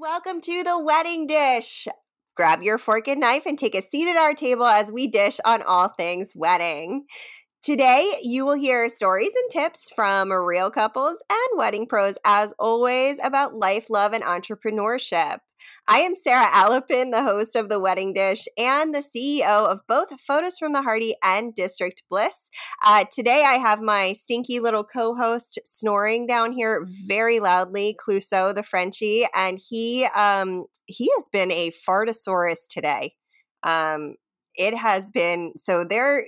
Welcome to the wedding dish. Grab your fork and knife and take a seat at our table as we dish on all things wedding. Today, you will hear stories and tips from real couples and wedding pros, as always, about life, love, and entrepreneurship. I am Sarah Alapin, the host of The Wedding Dish and the CEO of both Photos from the Harty and District Bliss. Uh, today, I have my stinky little co host snoring down here very loudly, Clouseau, the Frenchie, and he, um, he has been a fartosaurus today. Um, it has been so there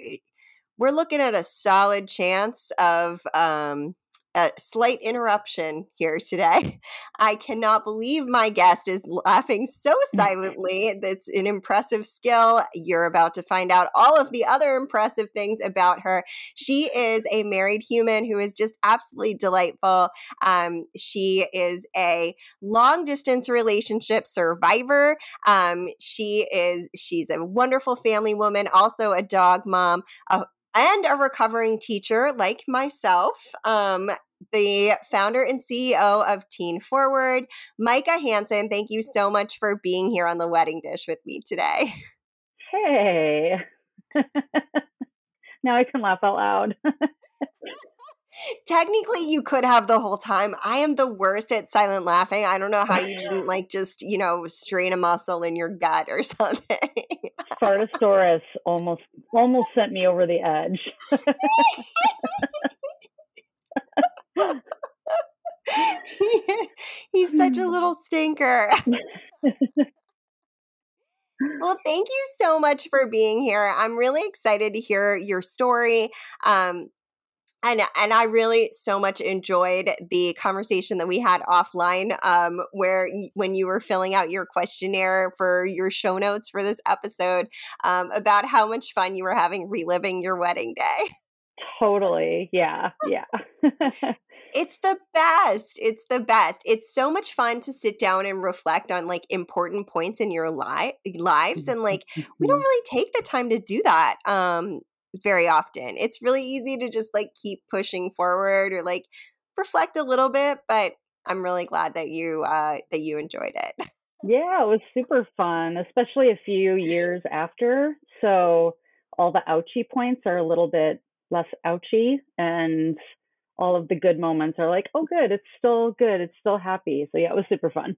we're looking at a solid chance of um, a slight interruption here today. I cannot believe my guest is laughing so silently. That's an impressive skill. You're about to find out all of the other impressive things about her. She is a married human who is just absolutely delightful. Um, she is a long distance relationship survivor. Um, she is she's a wonderful family woman, also a dog mom, a and a recovering teacher like myself. Um, the founder and CEO of Teen Forward, Myka Hansen. Thank you so much for being here on the wedding dish with me today. Hey. now I can laugh out loud. Technically, you could have the whole time. I am the worst at silent laughing. I don't know how you didn't like just, you know, strain a muscle in your gut or something. Spartosaurus almost almost sent me over the edge. he's such a little stinker. well, thank you so much for being here. I'm really excited to hear your story. Um, and and I really so much enjoyed the conversation that we had offline, um, where when you were filling out your questionnaire for your show notes for this episode, um, about how much fun you were having reliving your wedding day. Totally, yeah, yeah. it's the best. It's the best. It's so much fun to sit down and reflect on like important points in your li- lives, and like we don't really take the time to do that. Um, very often. It's really easy to just like keep pushing forward or like reflect a little bit, but I'm really glad that you uh that you enjoyed it. Yeah, it was super fun, especially a few years after. So all the ouchy points are a little bit less ouchy and all of the good moments are like, oh good, it's still good, it's still happy. So yeah, it was super fun.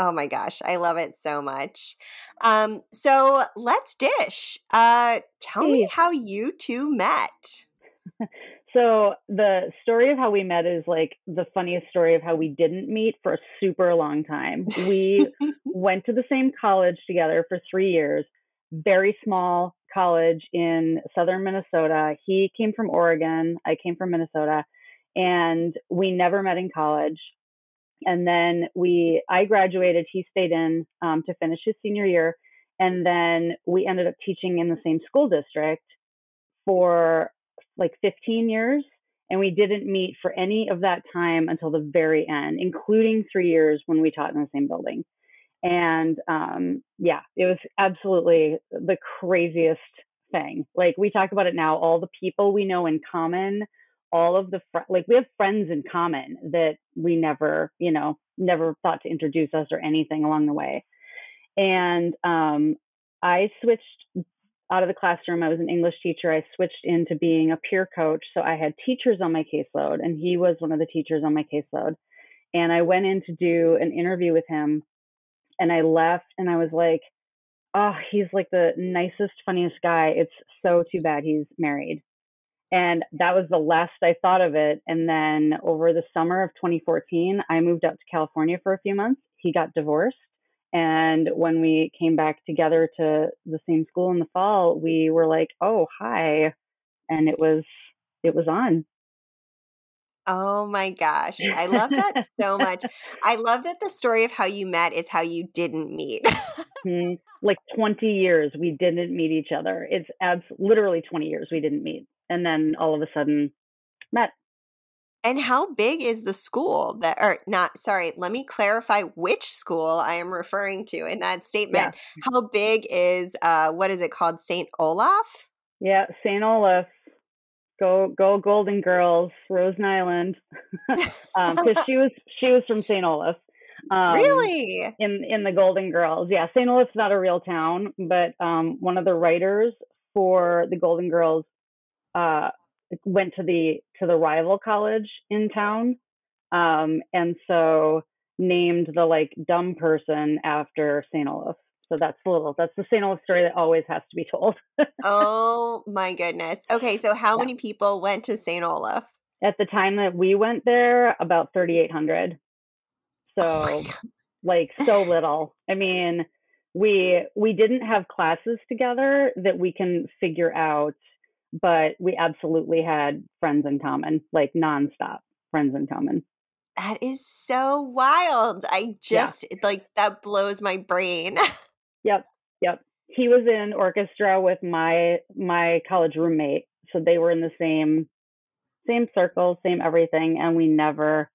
Oh my gosh, I love it so much. Um, so let's dish. Uh, tell me how you two met. so the story of how we met is like the funniest story of how we didn't meet for a super long time. We went to the same college together for three years, very small college in southern Minnesota. He came from Oregon, I came from Minnesota, and we never met in college and then we i graduated he stayed in um, to finish his senior year. And then we ended up teaching in the same school district for like 15 years. And we didn't meet for any of that time until the very end including three years when we taught in the same building. And um, yeah it was absolutely the craziest thing. Like we talk about it now all the people we know in common all of the fr- like we have friends in common that we never you know never thought to introduce us or anything along the way. And um, i switched out of the classroom. I was an english teacher. I switched into being a peer coach. So i had teachers on my caseload and he was one of the teachers on my caseload. And i went in to do an interview with him and i left and i was like oh he's like the nicest funniest guy. It's so too bad he's married and that was the last I thought of it. And then over the summer of 2014, I moved out to California for a few months. He got divorced. And when we came back together to the same school in the fall, we were like, oh, hi. And it was, it was on. Oh my gosh. I love that so much. I love that the story of how you met is how you didn't meet. mm-hmm. Like 20 years we didn't meet each other. It's abs- literally 20 years we didn't meet and then all of a sudden met. And how big is the school that, or not, sorry, let me clarify which school I am referring to in that statement. Yeah. How big is, uh, what is it called? St. Olaf? Yeah, St. Olaf. Go, go Golden Girls, Rose Nylund. um, cause she was, she was from St. Olaf. Um, really? In in the Golden Girls, yeah. St. Olaf's not a real town, but um, one of the writers for the Golden Girls uh, went to the to the rival college in town, um, and so named the like dumb person after St. Olaf. So that's a little that's the St. Olaf story that always has to be told. oh my goodness. Okay, so how yeah. many people went to St. Olaf? At the time that we went there, about 3,800. So, oh like, so little. I mean, we we didn't have classes together that we can figure out, but we absolutely had friends in common, like nonstop friends in common. That is so wild. I just yeah. like that blows my brain. yep, yep. He was in orchestra with my my college roommate, so they were in the same same circle, same everything, and we never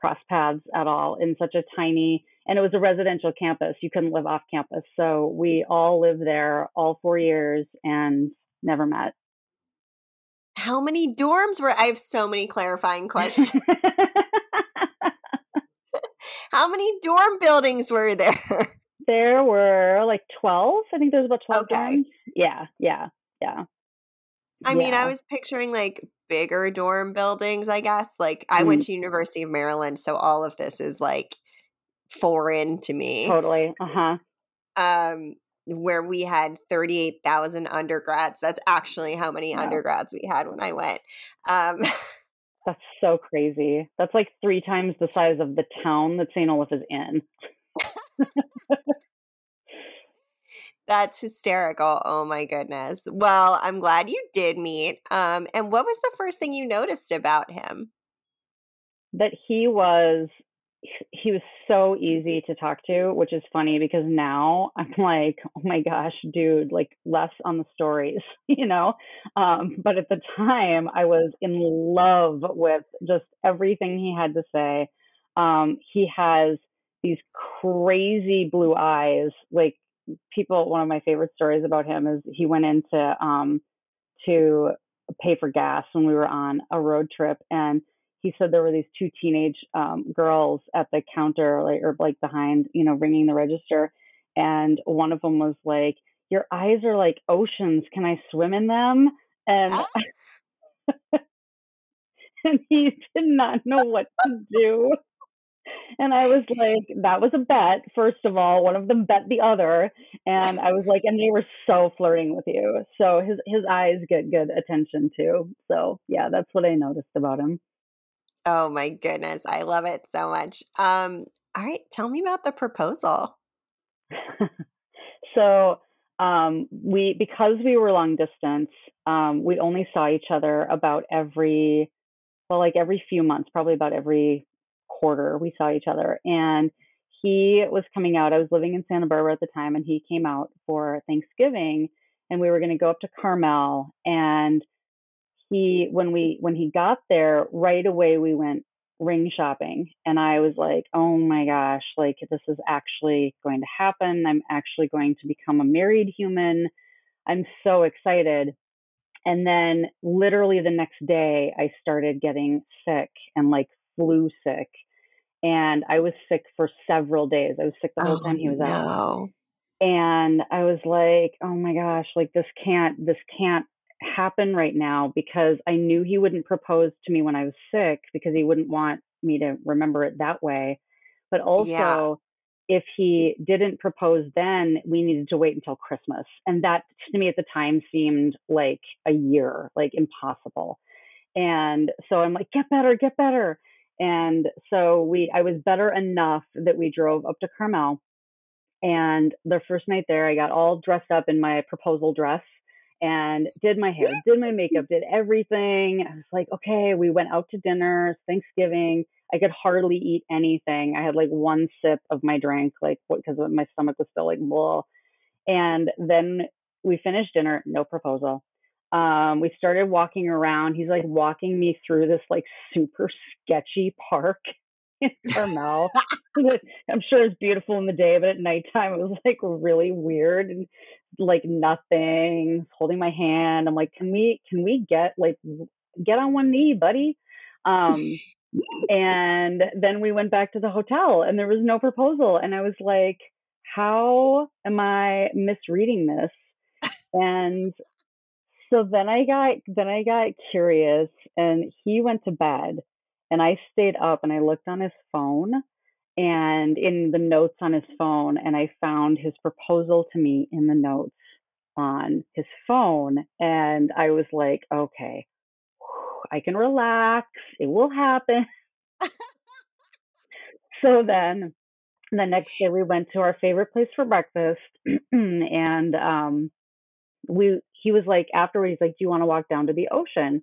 crossed paths at all in such a tiny and it was a residential campus. You couldn't live off campus. So we all lived there all four years and never met. How many dorms were I have so many clarifying questions. How many dorm buildings were there? There were like 12. I think there was about 12 okay. dorms. Yeah, yeah, yeah. I yeah. mean, I was picturing like bigger dorm buildings, I guess. Like I mm. went to University of Maryland, so all of this is like foreign to me. Totally. Uh-huh. Um where we had 38,000 undergrads. That's actually how many yeah. undergrads we had when I went. Um That's so crazy. That's like three times the size of the town that St. Olaf is in. That's hysterical. Oh my goodness. Well, I'm glad you did meet. Um, and what was the first thing you noticed about him? That he was he was so easy to talk to, which is funny because now I'm like, oh my gosh, dude, like less on the stories, you know? Um, but at the time, I was in love with just everything he had to say. Um, he has these crazy blue eyes, like people one of my favorite stories about him is he went into um to pay for gas when we were on a road trip and he said there were these two teenage um, girls at the counter like, or like behind you know ringing the register and one of them was like your eyes are like oceans can i swim in them and and he did not know what to do and I was like, that was a bet, first of all. One of them bet the other. And I was like, and they were so flirting with you. So his his eyes get good attention too. So yeah, that's what I noticed about him. Oh my goodness. I love it so much. Um, all right, tell me about the proposal. so um, we because we were long distance, um, we only saw each other about every well, like every few months, probably about every quarter we saw each other and he was coming out i was living in santa barbara at the time and he came out for thanksgiving and we were going to go up to carmel and he when we when he got there right away we went ring shopping and i was like oh my gosh like this is actually going to happen i'm actually going to become a married human i'm so excited and then literally the next day i started getting sick and like flu sick and I was sick for several days. I was sick the whole oh, time he was no. out. And I was like, oh my gosh, like this can't, this can't happen right now because I knew he wouldn't propose to me when I was sick because he wouldn't want me to remember it that way. But also, yeah. if he didn't propose then, we needed to wait until Christmas. And that to me at the time seemed like a year, like impossible. And so I'm like, get better, get better. And so we, I was better enough that we drove up to Carmel. And the first night there, I got all dressed up in my proposal dress and did my hair, did my makeup, did everything. I was like, okay, we went out to dinner, Thanksgiving. I could hardly eat anything. I had like one sip of my drink, like because my stomach was still like, blah. And then we finished dinner, no proposal. Um, we started walking around. He's like walking me through this like super sketchy park in Carmel. I'm sure it's beautiful in the day, but at nighttime it was like really weird and like nothing. Holding my hand. I'm like, can we can we get like get on one knee, buddy? Um, and then we went back to the hotel and there was no proposal. And I was like, how am I misreading this? And so then I got then I got curious and he went to bed and I stayed up and I looked on his phone and in the notes on his phone and I found his proposal to me in the notes on his phone and I was like, okay, I can relax. It will happen. so then the next day we went to our favorite place for breakfast and um we he was like afterwards he's like do you want to walk down to the ocean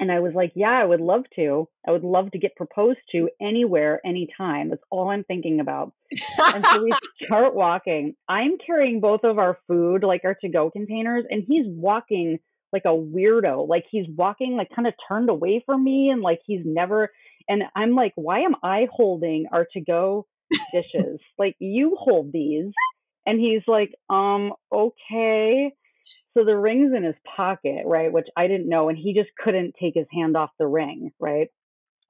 and i was like yeah i would love to. I would love to get proposed to anywhere anytime. That's all i'm thinking about. And so we start walking. I'm carrying both of our food like our to go containers and he's walking like a weirdo. Like he's walking like kind of turned away from me and like he's never and i'm like why am i holding our to go dishes? Like you hold these. And he's like, um, okay. So the ring's in his pocket, right? Which I didn't know. And he just couldn't take his hand off the ring, right?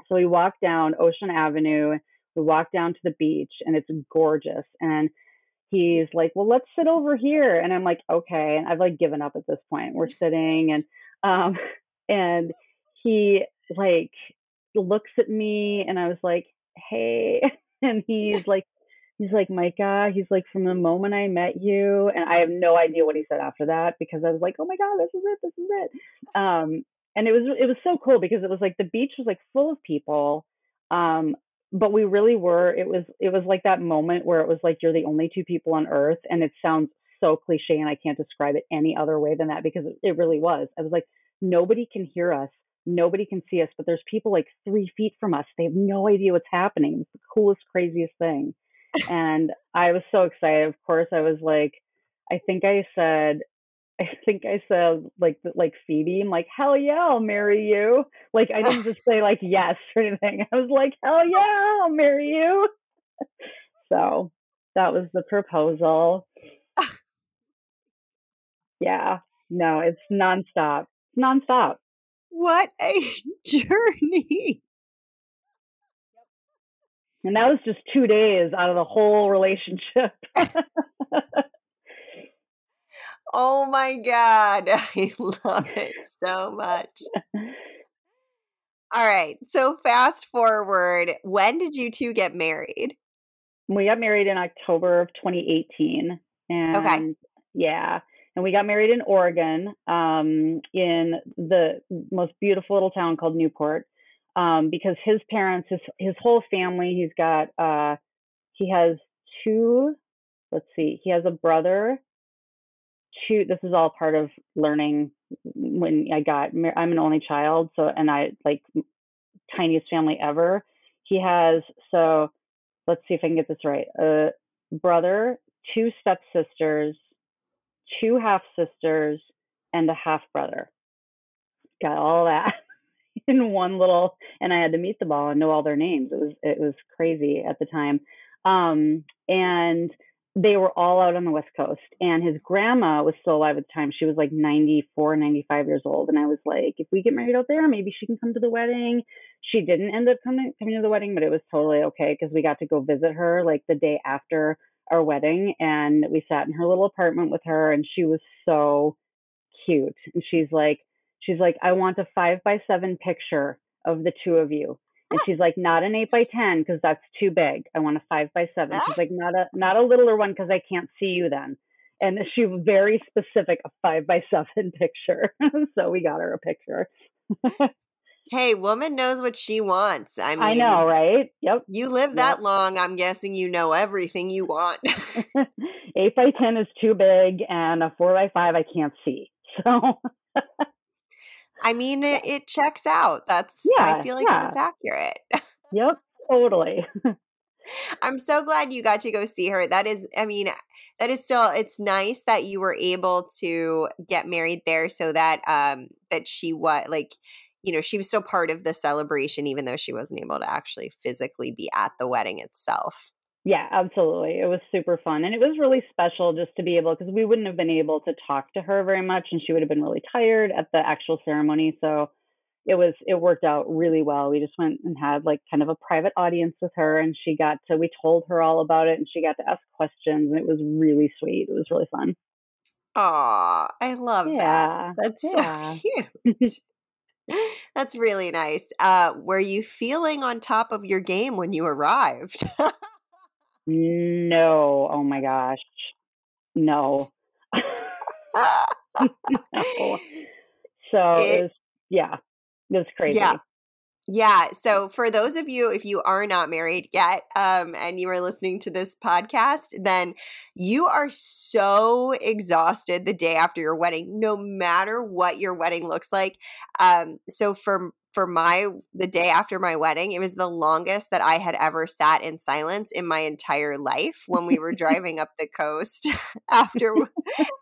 So we walked down Ocean Avenue. We walked down to the beach and it's gorgeous. And he's like, well, let's sit over here. And I'm like, okay. And I've like given up at this point. We're sitting and, um, and he like looks at me and I was like, hey. And he's like, he's like, Myka, he's like, from the moment I met you, and I have no idea what he said after that because I was like, oh my God, this is it, this is it. Um, and it was it was so cool because it was like the beach was like full of people. Um, but we really were, it was it was like that moment where it was like you're the only two people on earth, and it sounds so cliche and I can't describe it any other way than that because it, really was. I was like, nobody can hear us. Nobody can see us, but there's people like three feet from us. They have no idea what's happening. It's the coolest, craziest thing and I was so excited. Of course, I was like, I think I said, I think I said like like Phoebe. I'm like, hell yeah, I'll marry you. Like I didn't just say like yes or anything. I was like, hell yeah, I'll marry you. so that was the proposal. yeah, no, it's nonstop. It's nonstop. What a journey. And that was just two days out of the whole relationship. oh my God. I love it so much. All right. So, fast forward, when did you two get married? We got married in October of 2018. And okay. yeah. And we got married in Oregon, um, in the most beautiful little town called Newport um, because his parents, his his whole family, he's got uh, he has two. Let's see, he has a brother. Two. This is all part of learning. When I got, I'm an only child, so and I like tiniest family ever. He has so. Let's see if I can get this right. A brother, two stepsisters, two half sisters, and a half brother. Got all that. in one little and I had to meet them all and know all their names. It was it was crazy at the time. Um, and they were all out on the West Coast. And his grandma was still alive at the time. She was like 94, 95 years old. And I was like, if we get married out there, maybe she can come to the wedding. She didn't end up coming, coming to the wedding, but it was totally okay because we got to go visit her like the day after our wedding. And we sat in her little apartment with her, and she was so cute. And she's like, She's like, I want a five by seven picture of the two of you. And she's like, not an eight by ten because that's too big. I want a five by seven. She's like, not a not a littler one because I can't see you then. And she was very specific, a five by seven picture. so we got her a picture. hey, woman knows what she wants. I mean, I know, right? Yep. You live that yep. long. I'm guessing you know everything you want. eight by ten is too big, and a four by five I can't see. So. I mean, it, it checks out. That's, yeah, I feel like yeah. that's accurate. Yep, totally. I'm so glad you got to go see her. That is, I mean, that is still, it's nice that you were able to get married there so that, um, that she what, like, you know, she was still part of the celebration, even though she wasn't able to actually physically be at the wedding itself. Yeah, absolutely. It was super fun. And it was really special just to be able, because we wouldn't have been able to talk to her very much and she would have been really tired at the actual ceremony. So it was it worked out really well. We just went and had like kind of a private audience with her, and she got to we told her all about it, and she got to ask questions, and it was really sweet. It was really fun. Aw, I love Yeah, that. That's yeah. so cute. That's really nice. Uh, were you feeling on top of your game when you arrived? No, oh my gosh, no, no. So it it was yeah, it was yeah. Yeah. So for those of you, if you are not married yet, um, and you are listening to this podcast, then you are so exhausted the day after your wedding, no matter what your wedding looks like. Um, so for for my the day after my wedding, it was the longest that I had ever sat in silence in my entire life when we were driving up the coast after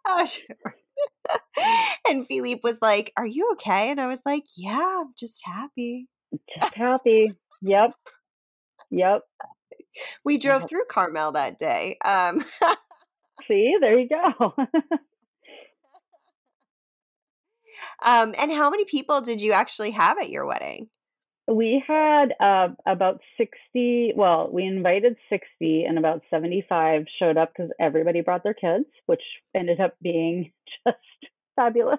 after and Philippe was like, Are you okay? And I was like, Yeah, I'm just happy. Just happy. Yep, yep, We drove yep. through Carmel that day. Um, See, there you go. Um, and how many people did you actually have at your wedding? We had uh, about 60, well, we invited 60 and about 75 showed up because everybody brought their kids, which ended up being just fabulous.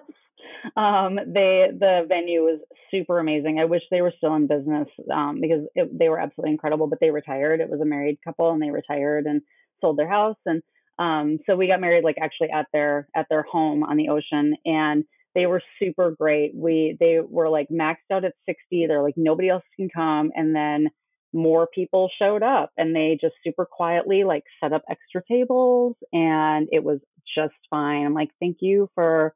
Um, they, the venue was super amazing. I wish they were still in business um, because it, they were absolutely incredible, but they retired. It was a married couple and they retired and sold their house. And um, so we got married like actually at their, at their home on the ocean. And they were super great. We they were like maxed out at 60. They're like nobody else can come and then more people showed up and they just super quietly like set up extra tables and it was just fine. I'm like thank you for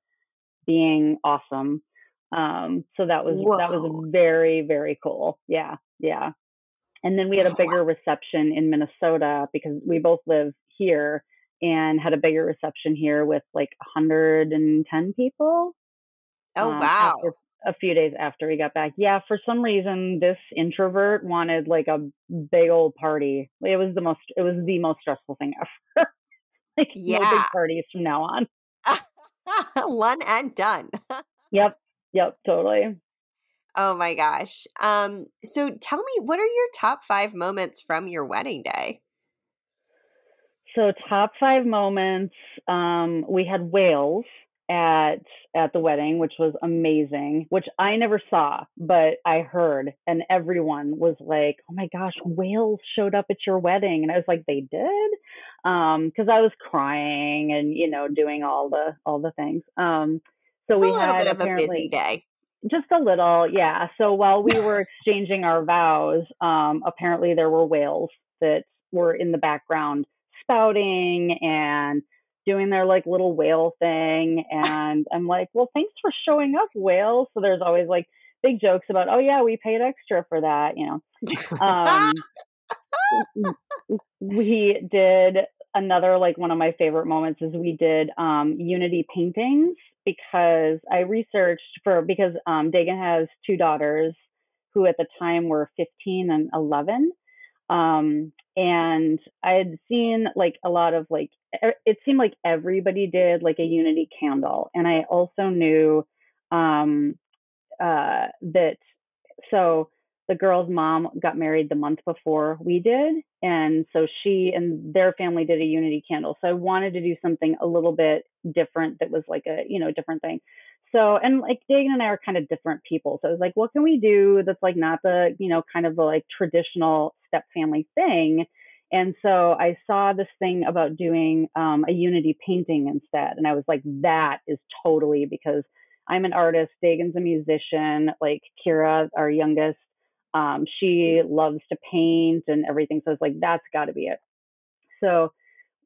being awesome. Um so that was that was very very cool. Yeah. Yeah. And then we had a bigger reception in Minnesota because we both live here and had a bigger reception here with like 110 people Oh, um, wow. after a few days after we got back. Yeah, for some reason, this introvert wanted like a big old party. It was the most. It was the most stressful thing ever. like no big Yeah. parties from now on. One and done. Yep. Yep. Totally. Oh my gosh. Um, so tell me, what are your top five moments from your wedding day? So top five moments. Um, we had whales at at the wedding, which was amazing. Which I never saw, but I heard, and everyone was like, "Oh my gosh, whales showed up at your wedding!" And I was like, "They did," because I was crying and you know doing all the all the things. Um, so It's a we little had bit of a busy day. just a little, yeah. So while we were exchanging our vows, um, apparently there were whales that were in the background spouting and doing their like little whale thing. And I'm like, well, thanks for showing up, whales. So there's always like big jokes about, oh yeah, we paid extra for that, you know. Um, we did another like one of my favorite moments is we did um, unity paintings because i researched for because um, dagan has two daughters who at the time were 15 and 11 um, and i had seen like a lot of like it seemed like everybody did like a unity candle and i also knew um, uh, that so the girl's mom got married the month before we did and so she and their family did a unity candle so i wanted to do something a little bit different that was like a you know different thing. So and like Dagan and I are kind of different people so I was like what can we do that's like not the you know kind of the like traditional step family thing and so I saw this thing about doing um, a unity painting instead and I was like that is totally because I'm an artist Dagan's a musician like Kira our youngest um, she loves to paint and everything. So it's like, that's got to be it. So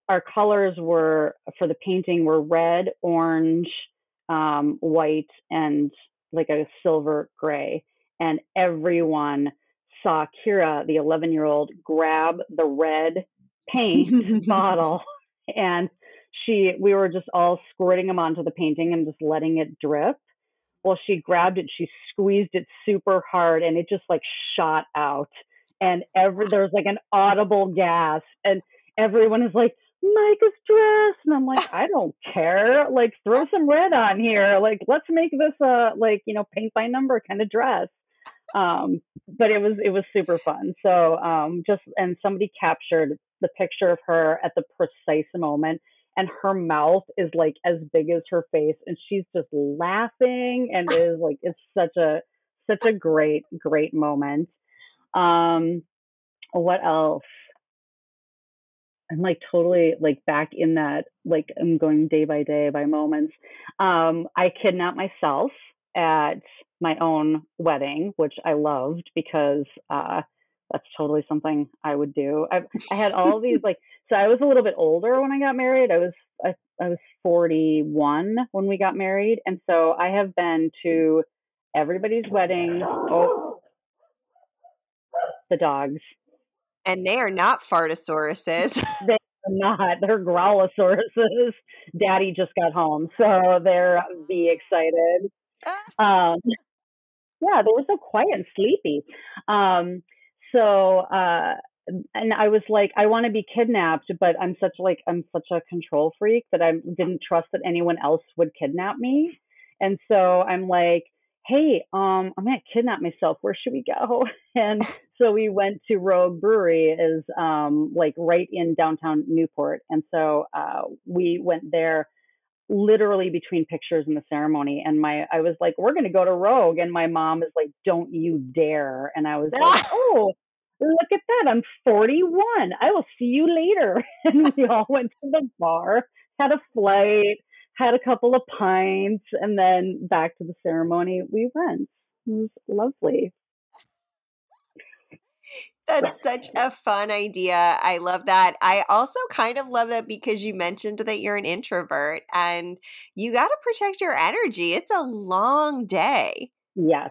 our colors were for the painting were red, orange, um, white, and like a silver gray. And everyone saw Kira, the 11 year old, grab the red paint bottle and she we were just all squirting them onto the painting and just letting it drip well she grabbed it she squeezed it super hard and it just like shot out and every there was like an audible gasp and everyone is like Myka's dress. And I'm like, I don't care. Like, throw some red on here. Like, let's make this a, like, you know, paint by number kind of dress. Um, but it was, it was super fun. So, um, just, and somebody captured the picture of her at the precise moment and her mouth is like as big as her face and she's just laughing and is like it's such a such a great great moment. Um what else? I'm like totally like back in that like i'm going day by day by moments. Um i kidnapped myself at my own wedding which i loved because uh that's totally something I would do. I, I had all these like, so I was a little bit older when I got married. I was I, I was 41 when we got married, and so I have been to everybody's wedding. Oh, the dogs. And they are not fartosauruses. they are not. They're growlosauruses. Daddy just got home, so they're be excited. Ah. Um, yeah, they were so quiet and sleepy. Um, so uh, and I was like, I want to be kidnapped, but I'm such like I'm such a control freak that I didn't trust that anyone else would kidnap me. And so I'm like, hey, um, I'm gonna kidnap myself. Where should we go? And so we went to Rogue Brewery, is um, like right in downtown Newport. And so uh, we went there literally between pictures and the ceremony and my i was like we're going to go to rogue and my mom is like don't you dare and i was like oh look at that, I'm 41. I will see you later. And we all went to the bar, had a flight, had a couple of pints, and then back to the ceremony we went. It was lovely. That's such a fun idea. I love that. I also kind of love that because you mentioned that you're an introvert and you got to protect your energy. It's a long day. Yes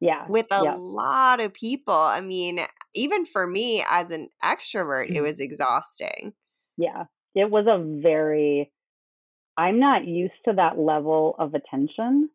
yeah with a yeah. lot of people i mean even for me as an extrovert mm-hmm. it was exhausting yeah it was a very i'm not used to that level of attention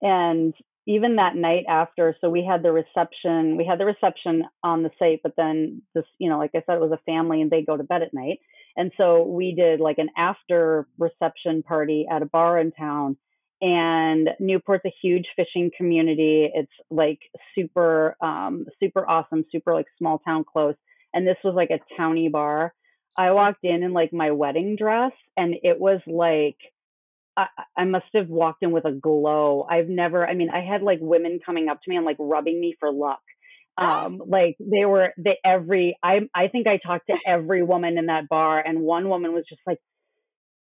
and even that night after so we had the reception we had the reception on the site but then this you know like i said it was a family and they go to bed at night and so we did like an after reception party at a bar in town and Newport's a huge fishing community. It's like super, um, super awesome, super like small town close. And this was like a towny bar. I walked in in like my wedding dress, and it was like I, I must have walked in with a glow. I've never, I mean, I had like women coming up to me and like rubbing me for luck. Um, like they were, they every, I, I think I talked to every woman in that bar, and one woman was just like,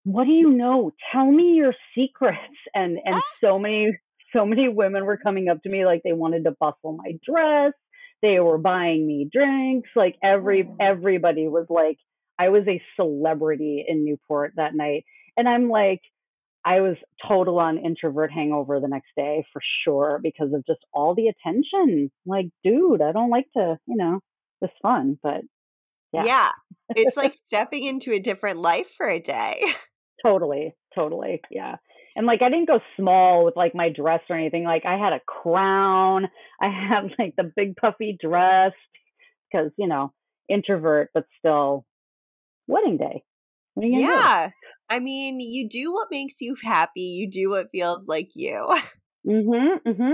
what do you know? Tell me your secrets. And and so many so many women were coming up to me like they wanted to bustle my dress. They were buying me drinks. Like every everybody was like I was a celebrity in Newport that night. And I'm like I was total on introvert hangover the next day for sure because of just all the attention. Like, dude, I don't like to, you know, it's fun, but yeah. yeah. It's like stepping into a different life for a day. Totally, totally. Yeah. And like I didn't go small with like my dress or anything. Like I had a crown. I had like the big puffy dress because, you know, introvert, but still wedding day. Yeah. I mean, you do what makes you happy. You do what feels like you. Mm-hmm. Mm-hmm.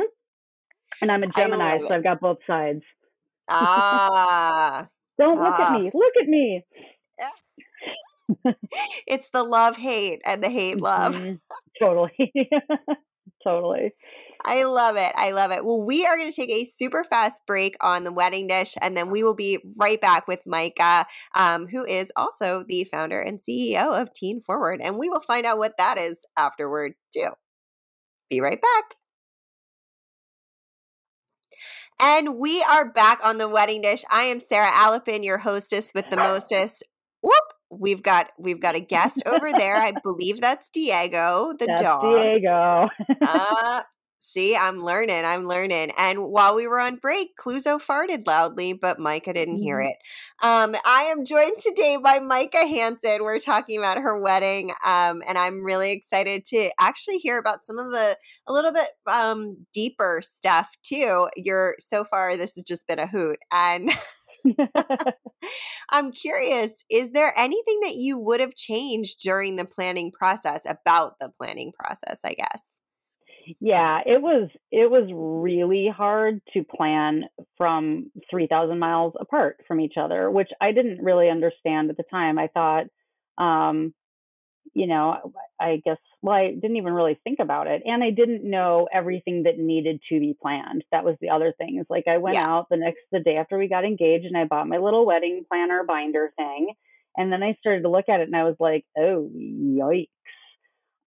And I'm a Gemini, so I've got both sides. Ah. Don't look ah. at me. Look at me it's the love hate and the hate love. Mm-hmm. Totally. totally. I love it. I love it. Well, we are going to take a super fast break on the wedding dish, and then we will be right back with Myka, um, who is also the founder and CEO of Teen Forward. And we will find out what that is afterward, too. Be right back. And we are back on the wedding dish. I am Sarah Alapin, your hostess with the mostest. Whoop! we've got we've got a guest over there. I believe that's Diego, the that's dog. Diego. uh, see, I'm learning. I'm learning. And while we were on break, Clouseau farted loudly, but Myka didn't mm-hmm. hear it. Um, I am joined today by Myka Hansen. We're talking about her wedding, um, and I'm really excited to actually hear about some of the a little bit um, deeper stuff too. You're so far. This has just been a hoot, and. I'm curious, is there anything that you would have changed during the planning process about the planning process, I guess? Yeah, it was it was really hard to plan from 3000 miles apart from each other, which I didn't really understand at the time. I thought um you know, I guess, well, I didn't even really think about it. And I didn't know everything that needed to be planned. That was the other thing. Like I went Yeah. out the next, the day after we got engaged and I bought my little wedding planner binder thing. And then I started to look at it and I was like, oh, yikes.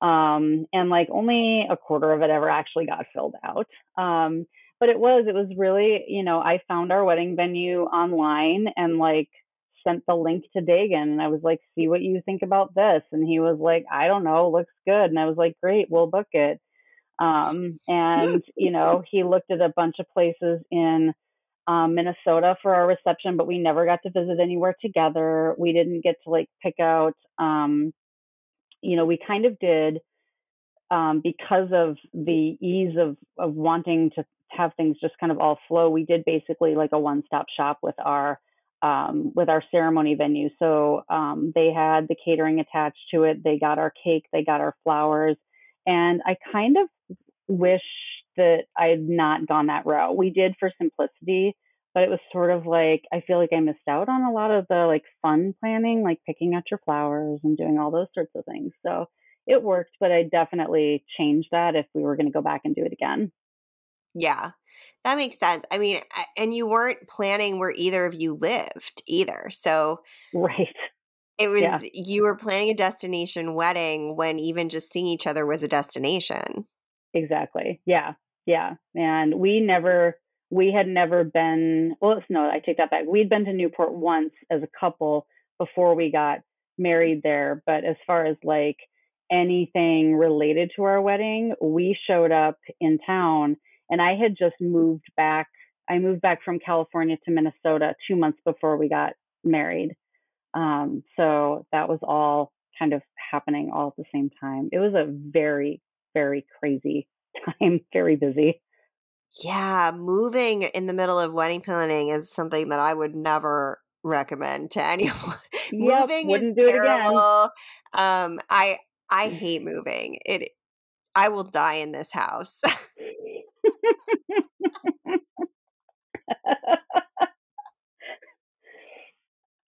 Um, and like only a quarter of it ever actually got filled out. Um, but it was, it was really, you know, I found our wedding venue online and like sent the link to Dagan and I was like, see what you think about this. And he was like, I don't know, looks good. And I was like, great, we'll book it. Um, and, you know, he looked at a bunch of places in um, Minnesota for our reception, but we never got to visit anywhere together. We didn't get to like pick out, um, you know, we kind of did um, because of the ease of, of wanting to have things just kind of all flow. We did basically like a one stop shop with our um, with our ceremony venue. So um, they had the catering attached to it. They got our cake, they got our flowers, and I kind of wish that I had not gone that route. We did for simplicity, but it was sort of like I feel like I missed out on a lot of the like fun planning, like picking out your flowers and doing all those sorts of things. So it worked, but I definitely changed that if we were going to go back and do it again. Yeah, that makes sense. I mean, I- and you weren't planning where either of you lived either. So Right. it was, Yeah. you were planning a destination wedding when even just seeing each other was a destination. Exactly. Yeah. Yeah. And we never, we had never been, well, no, I take that back. We'd been to Newport once as a couple before we got married there. But as far as like anything related to our wedding, we showed up in town and I had just moved back. I moved back from California to Minnesota two months before we got married. Um, so that was all kind of happening all at the same time. It was a very, very crazy time, very busy. Yeah, moving in the middle of wedding planning is something that I would never recommend to anyone. Yep, moving is wouldn't do it again. terrible. Um, I I hate moving. It I will die in this house.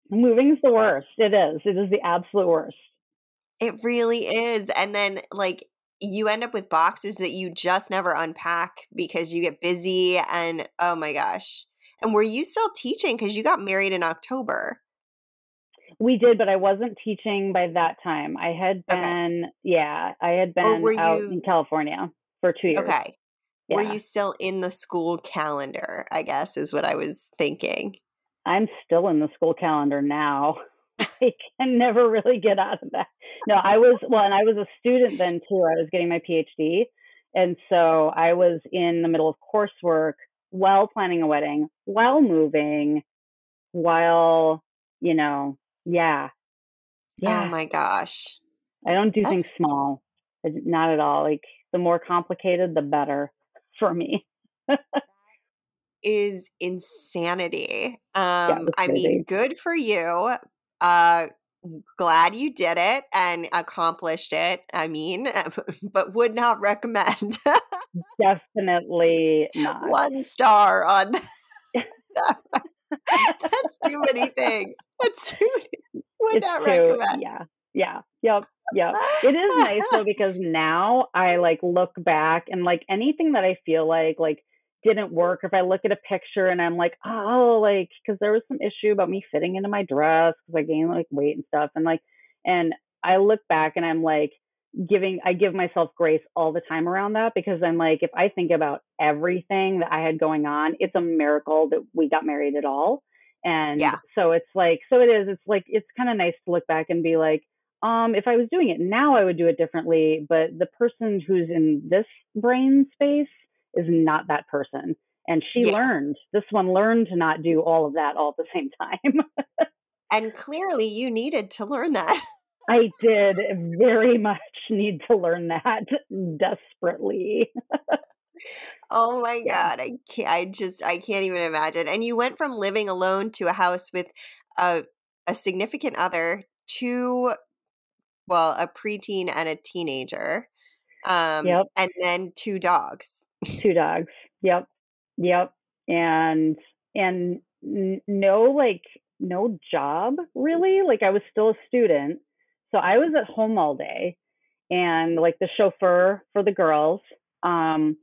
moving is the worst. It is. It is the absolute worst. It really is. And then like you end up with boxes that you just never unpack because you get busy and oh my gosh. And were you still teaching cuz you got married in October? We did, but I wasn't teaching by that time. I had Okay. been, yeah, I had oh, been were out you in California for two years. okay. Were you still in the school calendar, I guess is what I was thinking. I'm still in the school calendar now. I can never really get out of that. No, I was well, and I was a student then too. I was getting my PhD, and so I was in the middle of coursework while planning a wedding, while moving, while you know, yeah, Oh my gosh. I don't do things small, not at all. Like the more complicated, the better for me. is insanity. Um was I mean, good for you. Uh glad you did it and accomplished it. I mean, but would not recommend. Definitely not. One star on that. That's too many things. That's too many. Would it's not too recommend. yeah yeah yep yep it is nice though because now i like look back and like anything that i feel like like didn't work if i look at a picture and i'm like oh like because there was some issue about me fitting into my dress because i gained like weight and stuff and like and i look back and i'm like giving i give myself grace all the time around that because i'm like if i think about everything that i had going on it's a miracle that we got married at all and Yeah. so it's like so it is it's like it's kind of nice to look back and be like um if i was doing it now i would do it differently but the person who's in this brain space is not that person and she Yeah. learned this one learned to not do all of that all at the same time And clearly you needed to learn that. i did very much need to learn that desperately Oh my yeah god, I can't I just I can't even imagine. And you went from living alone to a house with a a significant other, two, well, a preteen and a teenager, um, Yep. and then two dogs. Two dogs. Yep. Yep. And and no like no job really. Like I was still a student. So I was at home all day and like the chauffeur for the girls. Um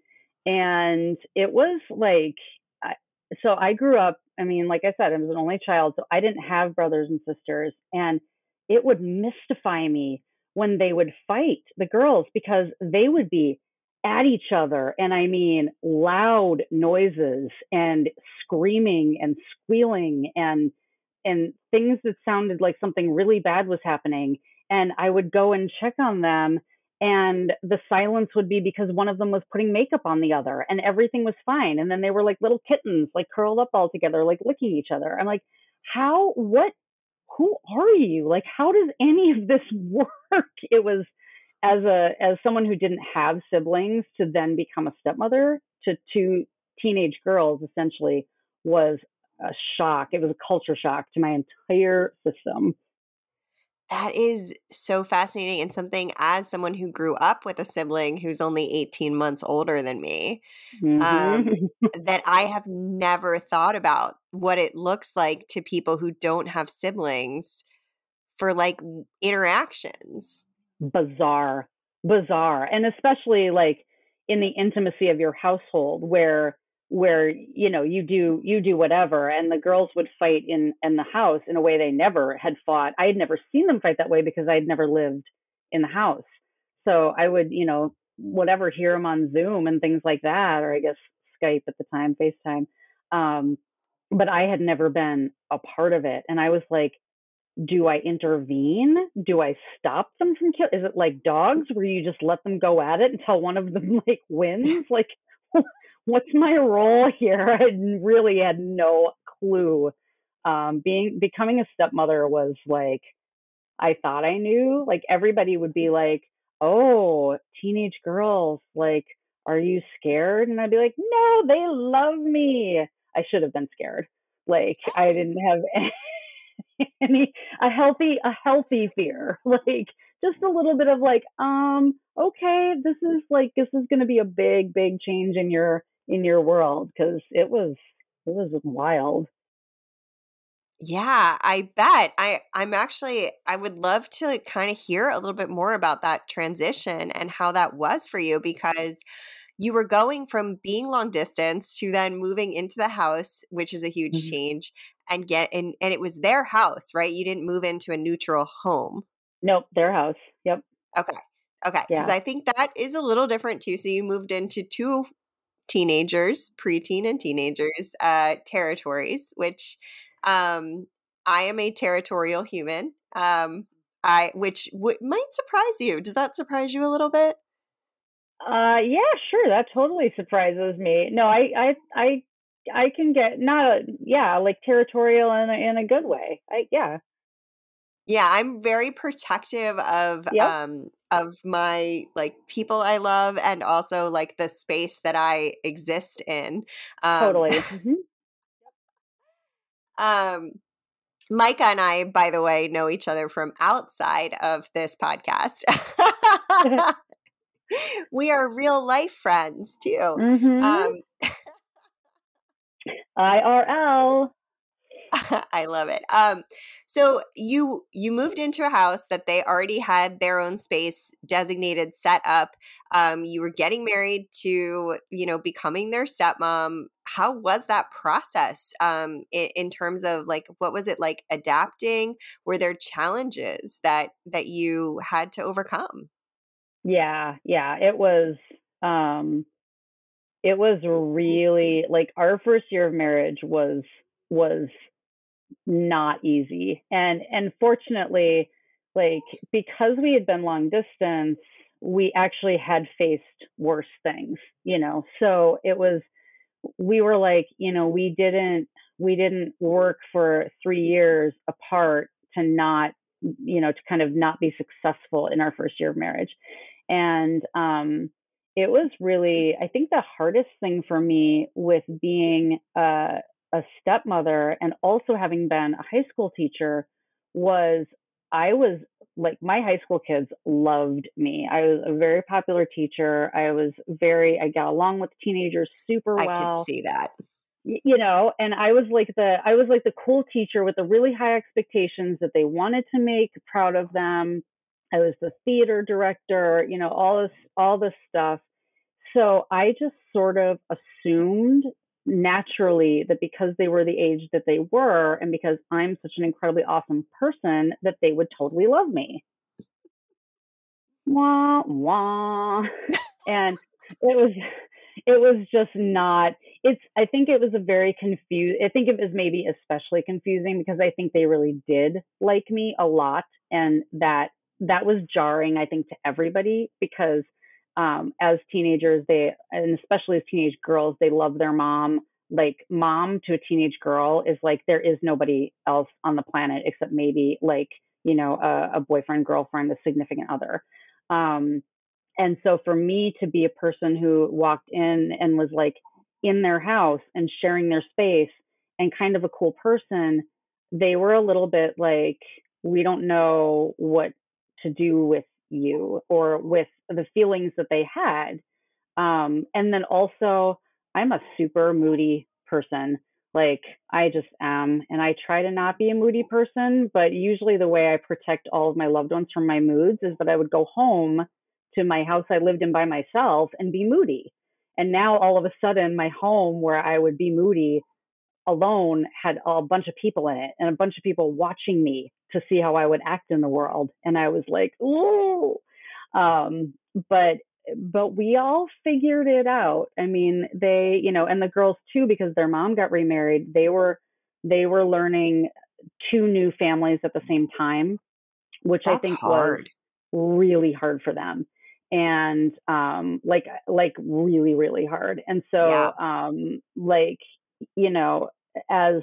and it was like so I grew up, I mean, like I said, I was an only child, so I didn't have brothers and sisters and it would mystify me when they would fight the girls because they would be at each other and i mean loud noises and screaming and squealing and and things that sounded like something really bad was happening and i would go and check on them and the silence would be because one of them was putting makeup on the other and everything was fine and then they were like little kittens like curled up all together like licking each other. I'm like how what who are you? Like how does any of this work? It was as a as someone who didn't have siblings to then become a stepmother to two teenage girls essentially was a shock it was a culture shock to my entire system That is so fascinating and something as someone who grew up with a sibling who's only 18 months older than me, um, Mhm. that I have never thought about what it looks like to people who don't have siblings for like interactions. Bizarre bizarre and especially like in the intimacy of your household where where you know you do you do whatever and the girls would fight in in the house in a way they never had fought. I had never seen them fight that way because i had never lived in the house. So i would you know whatever hear them on zoom and things like that or i guess skype at the time facetime um but i had never been a part of it and i was like do I intervene? Do I stop them from kill? Is it like dogs where you just let them go at it until one of them like wins? Like, what's my role here? I really had no clue. Um, being becoming a stepmother was like I thought I knew. Like everybody would be like, "Oh, teenage girls, like, are you scared?" And I'd be like, "No, they love me." I should have been scared. Like I didn't have any a healthy a healthy fear like just a little bit of like um okay this is like this is going to be a big big change in your in your world because it was it was wild Yeah, I bet. I I'm actually I would love to kind of hear a little bit more about that transition and how that was for you because you were going from being long distance to then moving into the house, which is a huge Mhm. change, and get and and it was their house, right? You didn't move into a neutral home. nope their house yep Okay. Okay. Because yeah I think that is a little different too. So you moved into two teenagers, preteen and teenagers, uh, territories, which um, I am a territorial human. Um, I which w- might surprise you. Does that surprise you a little bit? uh yeah sure that totally surprises me no i i i i can get not a yeah like territorial in a, in a good way i yeah Yeah, I'm very protective of yep um of my like people I love and also like the space that I exist in. Um totally hmm um Myka and I, by the way, know each other from outside of this podcast. we are real life friends too. hmm Um, irl I love it. Um, so you you moved into a house that they already had their own space designated, set up. Um, you were getting married to you know becoming their stepmom. How was that process? Um, in, in terms of like what was it like adapting? Were there challenges that that you had to overcome? Yeah, yeah, it was um it was really like our first year of marriage was was not easy. And and fortunately like because we had been long distance, we actually had faced worse things, you know. So it was we were like, you know, we didn't we didn't work for 3 years apart to not you know, to kind of not be successful in our first year of marriage. And um it was really I think the hardest thing for me with being a a stepmother and also having been a high school teacher was I was like my high school kids loved me. I was a very popular teacher. I was very I got along with teenagers super well. I could see that. You know, and I was like the I was like the cool teacher with the really high expectations that they wanted to make proud of them. I was the theater director, you know, all this all this stuff. So I just sort of assumed naturally that because they were the age that they were and because I'm such an incredibly awesome person that they would totally love me. Wah wah. and it was it was just not it's I think it was a very confused I think it was maybe especially confusing because I think they really did like me a lot and that that was jarring I think to everybody because um, as teenagers, they, and especially as teenage girls, they love their mom. Like, mom to a teenage girl is like, there is nobody else on the planet except maybe like, you know, a, a boyfriend, girlfriend, a significant other. Um, and so for me to be a person who walked in and was like in their house and sharing their space and kind of a cool person, they were a little bit like, we don't know what to do with you or with the feelings that they had. Um, and then also, I'm a super moody person. Like, I just am. And I try to not be a moody person, but usually the way I protect all of my loved ones from my moods is that I would go home to my house I lived in by myself and be moody. And now all of a sudden, my home where I would be moody alone had a bunch of people in it and a bunch of people watching me to see how I would act in the world. And I was like, ooh. Um, but but we all figured it out. I mean, they, you know, and the girls too, because their mom got remarried, they were they were learning two new families at the same time, which That's I think hard. was really hard for them. And um like like really, really hard. And so Yeah. um like, you know, as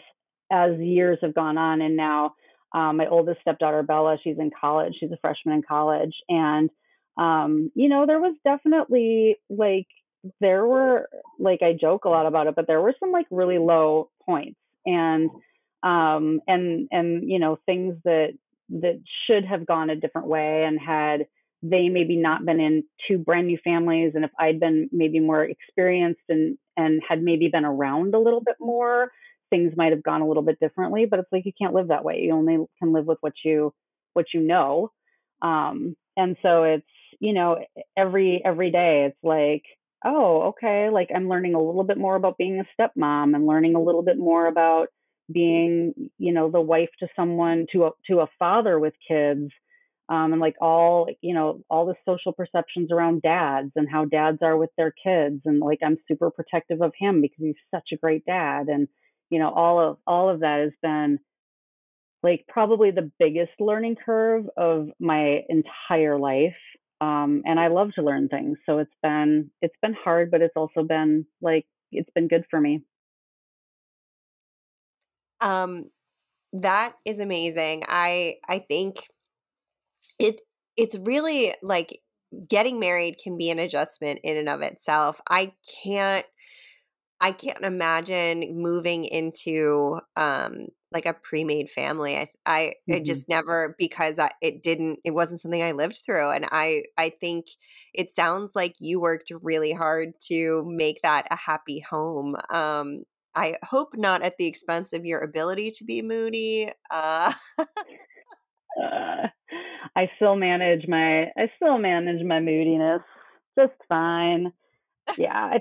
as years have gone on and now um, my oldest stepdaughter Bella, she's in college. She's a freshman in college, and um, you know, there was definitely like there were like I joke a lot about it, but there were some like really low points, and um, and and you know things that that should have gone a different way and had they maybe not been in two brand new families and if i'd been maybe more experienced and and had maybe been around a little bit more things might have gone a little bit differently but it's like you can't live that way. You only can live with what you what you know. Um, and so it's you know every every day it's like oh okay like i'm learning a little bit more about being a stepmom and learning a little bit more about being you know the wife to someone to a to a father with kids um, and like all you know all the social perceptions around dads and how dads are with their kids. And like i'm super protective of him because he's such a great dad. And you know all of all of that has been like probably the biggest learning curve of my entire life. Um, and i love to learn things. So it's been it's been hard but it's also been like it's been good for me. Um, that is amazing. I I think it it's really like getting married can be an adjustment in and of itself. I can't I can't imagine moving into um like a pre-made family. I I it hmm just never because I it didn't it wasn't something I lived through and I I think it sounds like you worked really hard to make that a happy home. Um I hope not at the expense of your ability to be moody. Uh uh, i still manage my i still manage my moodiness just fine. Yeah I,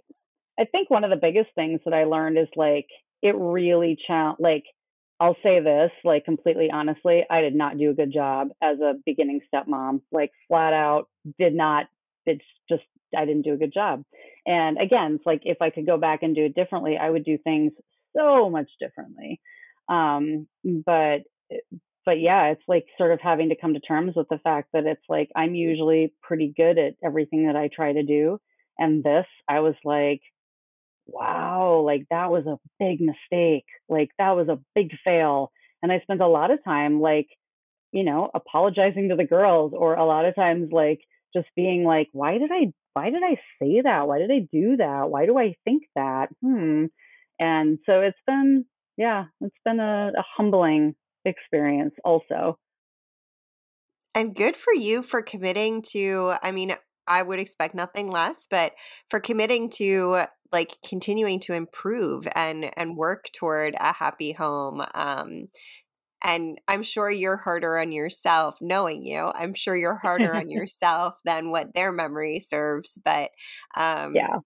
I think one of the biggest things that i learned is like it really chal like i'll say this like completely honestly i did not do a good job as a beginning stepmom like flat out did not it's just i didn't do a good job. And again it's like if i could go back and do it differently i would do things so much differently. Um but but yeah, it's like sort of having to come to terms with the fact that it's like I'm usually pretty good at everything that I try to do. And this, I was like, wow, like that was a big mistake. Like that was a big fail. And I spent a lot of time like, you know, apologizing to the girls or a lot of times like just being like, why did I why did I say that? Why did I do that? Why do I think that? Hmm. And so it's been yeah, it's been a, a humbling experience also. And good for you for committing to, I mean, I would expect nothing less, but for committing to like continuing to improve and and work toward a happy home. Um, and I'm sure you're harder on yourself knowing you. I'm sure you're harder on yourself than what their memory serves. But um, yeah,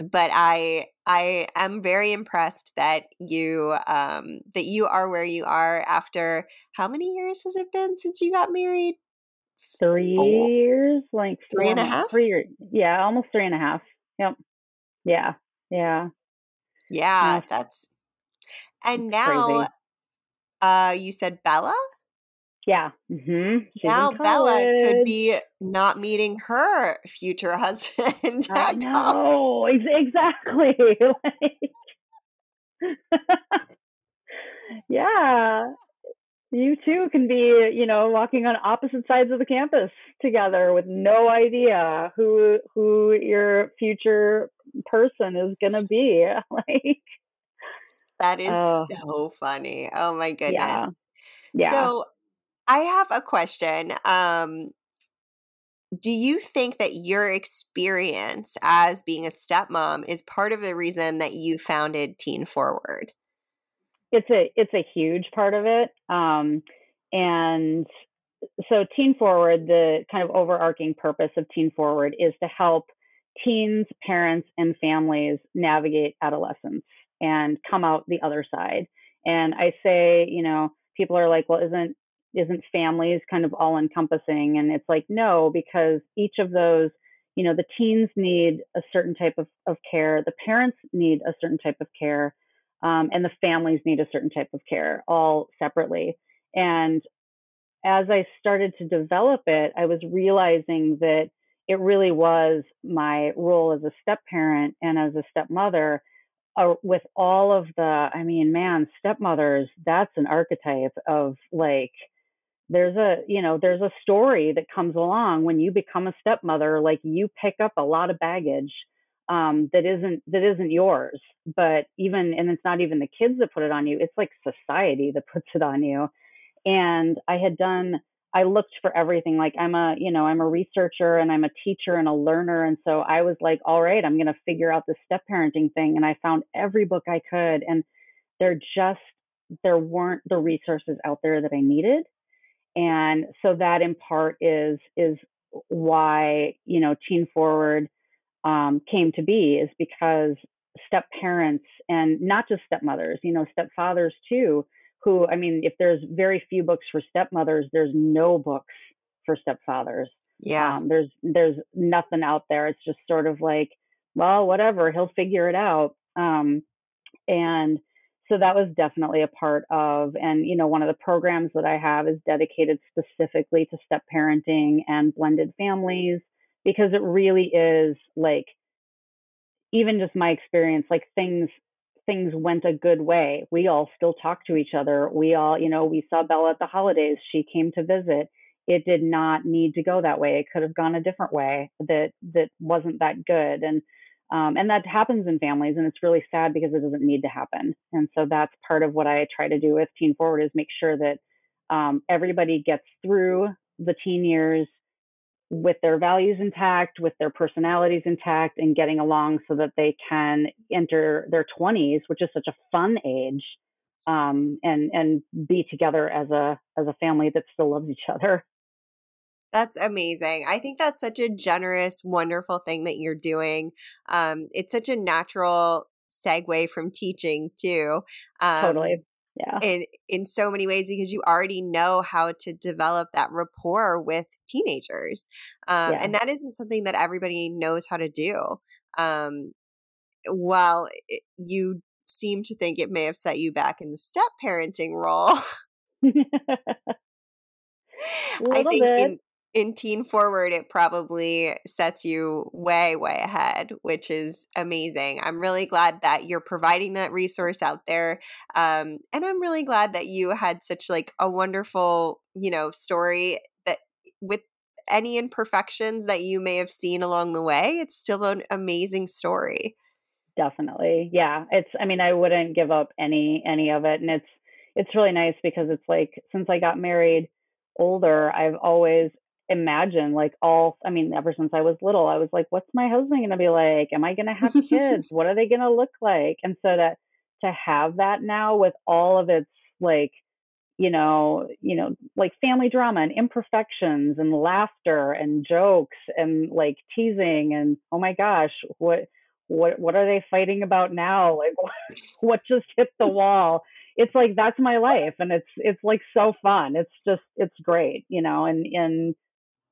but I I am very impressed that you um that you are where you are after how many years has it been since you got married? Three Four. years, like three and a half. Three years, yeah, almost three and a half. Yep. Yeah, yeah, yeah. That's and now, crazy. uh, you said Bella. Yeah. Mm-hmm. now Bella could be not meeting her future husband. I know exactly. yeah, you too can be, you know, walking on opposite sides of the campus together with no idea who who your future person is gonna be. like that is uh, so funny. Oh my goodness. Yeah. Yeah. So I have a question. Um, do you think that your experience as being a stepmom is part of the reason that you founded Teen Forward? It's a it's a huge part of it. Um, and so Teen Forward, the kind of overarching purpose of Teen Forward is to help teens, parents, and families navigate adolescence and come out the other side. And I say, you know, people are like, well, isn't isn't families kind of all encompassing and it's like no because each of those you know the teens need a certain type of, of care the parents need a certain type of care um, and the families need a certain type of care all separately. And as i started to develop it i was realizing that it really was my role as a step parent and as a stepmother uh, with all of the i mean man stepmothers that's an archetype of like there's a you know there's a story that comes along when you become a stepmother like you pick up a lot of baggage um, that isn't that isn't yours. But even and it's not even the kids that put it on you it's like society that puts it on you. And i had done i looked for everything like i'm a you know i'm a researcher and i'm a teacher and a learner. And so i was like all right i'm going to figure out the step parenting thing. And i found every book i could and there just there weren't the resources out there that i needed and so that in part is is why you know teen forward um, came to be is because step parents and not just stepmothers you know stepfathers too who i mean if there's very few books for stepmothers there's no books for stepfathers yeah. Um, there's there's nothing out there. It's just sort of like well whatever he'll figure it out. Um, and so that was definitely a part of and you know one of the programs that i have is dedicated specifically to step parenting and blended families because it really is like even just my experience like things things went a good way. We all still talk to each other. We all you know we saw bella at the holidays. She came to visit. It did not need to go that way. It could have gone a different way that that wasn't that good. And um, and that happens in families, and it's really sad because it doesn't need to happen. And so that's part of what I try to do with Teen Forward is make sure that um, everybody gets through the teen years with their values intact, with their personalities intact, and getting along so that they can enter their 20s, which is such a fun age, um, and and be together as a as a family that still loves each other. That's amazing. I think that's such a generous, wonderful thing that you're doing. Um, it's such a natural segue from teaching too. Um, totally. Yeah. In in so many ways because you already know how to develop that rapport with teenagers, um, yeah. and that isn't something that everybody knows how to do. Um, while it, you seem to think it may have set you back in the step parenting role. I think in in teen forward it probably sets you way way ahead which is amazing. I'm really glad that you're providing that resource out there um, and i'm really glad that you had such like a wonderful you know story that with any imperfections that you may have seen along the way it's still an amazing story. Definitely yeah it's i mean i wouldn't give up any any of it and it's it's really nice because it's like since I got married older, I've always imagined like all I mean, ever since I was little, I was like, what's my husband gonna be like? Am I gonna have kids? what are they gonna look like? And so that to have that now with all of its like you know, you know, like family drama and imperfections and laughter and jokes and like teasing and oh my gosh, what what what are they fighting about now? Like what, what just hit the wall? It's like that's my life and it's it's like so fun. It's just it's great, you know, and and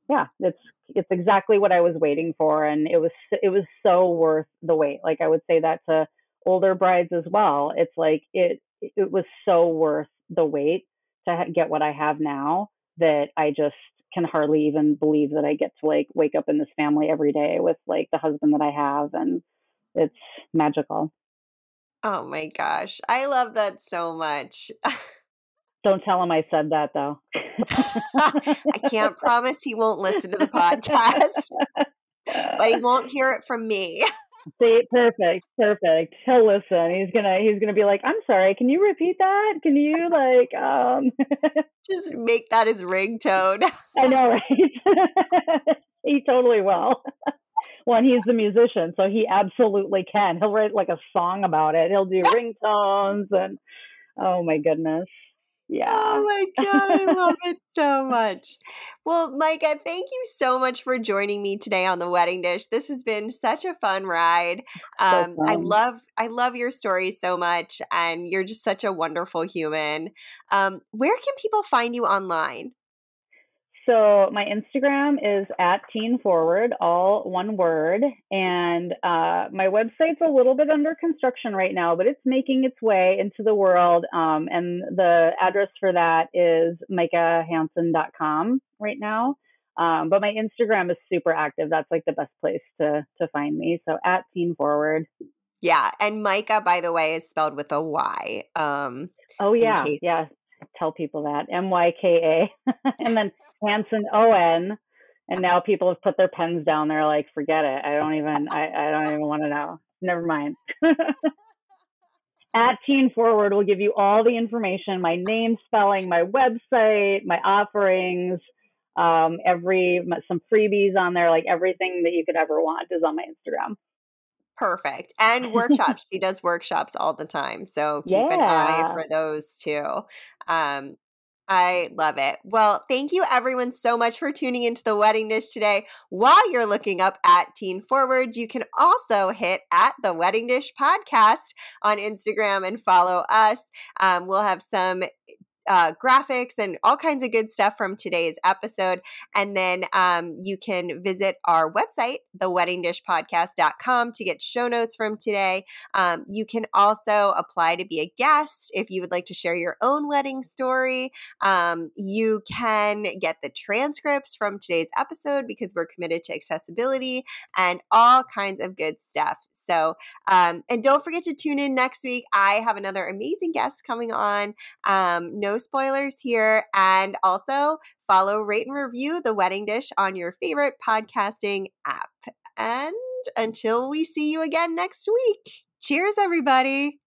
yeah, it's it's exactly what I was waiting for and it was it was so worth the wait. Like I would say that to older brides as well. It's like it it was so worth the wait to get what I have now that I just can hardly even believe that I get to like wake up in this family every day with like the husband that I have and it's magical. Oh my gosh. I love that so much. Don't tell him I said that though. I can't promise he won't listen to the podcast, but he won't hear it from me. See, perfect, perfect. He'll listen. He's gonna he's gonna be like, I'm sorry, can you repeat that? Can you like um just make that his ringtone? I know, right? he totally will. Well, he's the musician, so he absolutely can. He'll write like a song about it. He'll do ringtones and oh my goodness. Yeah. Oh my God. I love it so much. Well, Myka, thank you so much for joining me today on the wedding dish. This has been such a fun ride. Um, so fun. I love, I love your story so much and you're just such a wonderful human. Um, where can people find you online? So my Instagram is at Teen Forward, all one word, and uh, my website's a little bit under construction right now, but it's making its way into the world. Um, and the address for that is mykahansen.com right now. Um, but my Instagram is super active. That's like the best place to to find me. So at Teen Forward. Yeah, and Myka, by the way, is spelled with a Y. Um, oh yeah, case- yeah. Tell people that M Y K A, and then Hansen Owen, and now people have put their pens down. They're like, forget it. I don't even. I, I don't even want to know. Never mind. At Teen Forward, we'll give you all the information: my name, spelling, my website, my offerings, um, every some freebies on there. Like everything that you could ever want is on my Instagram. Perfect. And workshops. she does workshops all the time. So keep yeah. an eye for those too. Um, I love it. Well, thank you everyone so much for tuning into the wedding dish today. While you're looking up at Teen Forward, you can also hit at the Wedding Dish podcast on Instagram and follow us. Um, we'll have some uh, graphics and all kinds of good stuff from today's episode. And then um, you can visit our website, theweddingdishpodcast.com, to get show notes from today. Um, you can also apply to be a guest if you would like to share your own wedding story. Um, you can get the transcripts from today's episode because we're committed to accessibility and all kinds of good stuff. So, um, and don't forget to tune in next week. I have another amazing guest coming on. Um, spoilers here. And also follow, rate, and review The Wedding Dish on your favorite podcasting app. And until we see you again next week, cheers, everybody.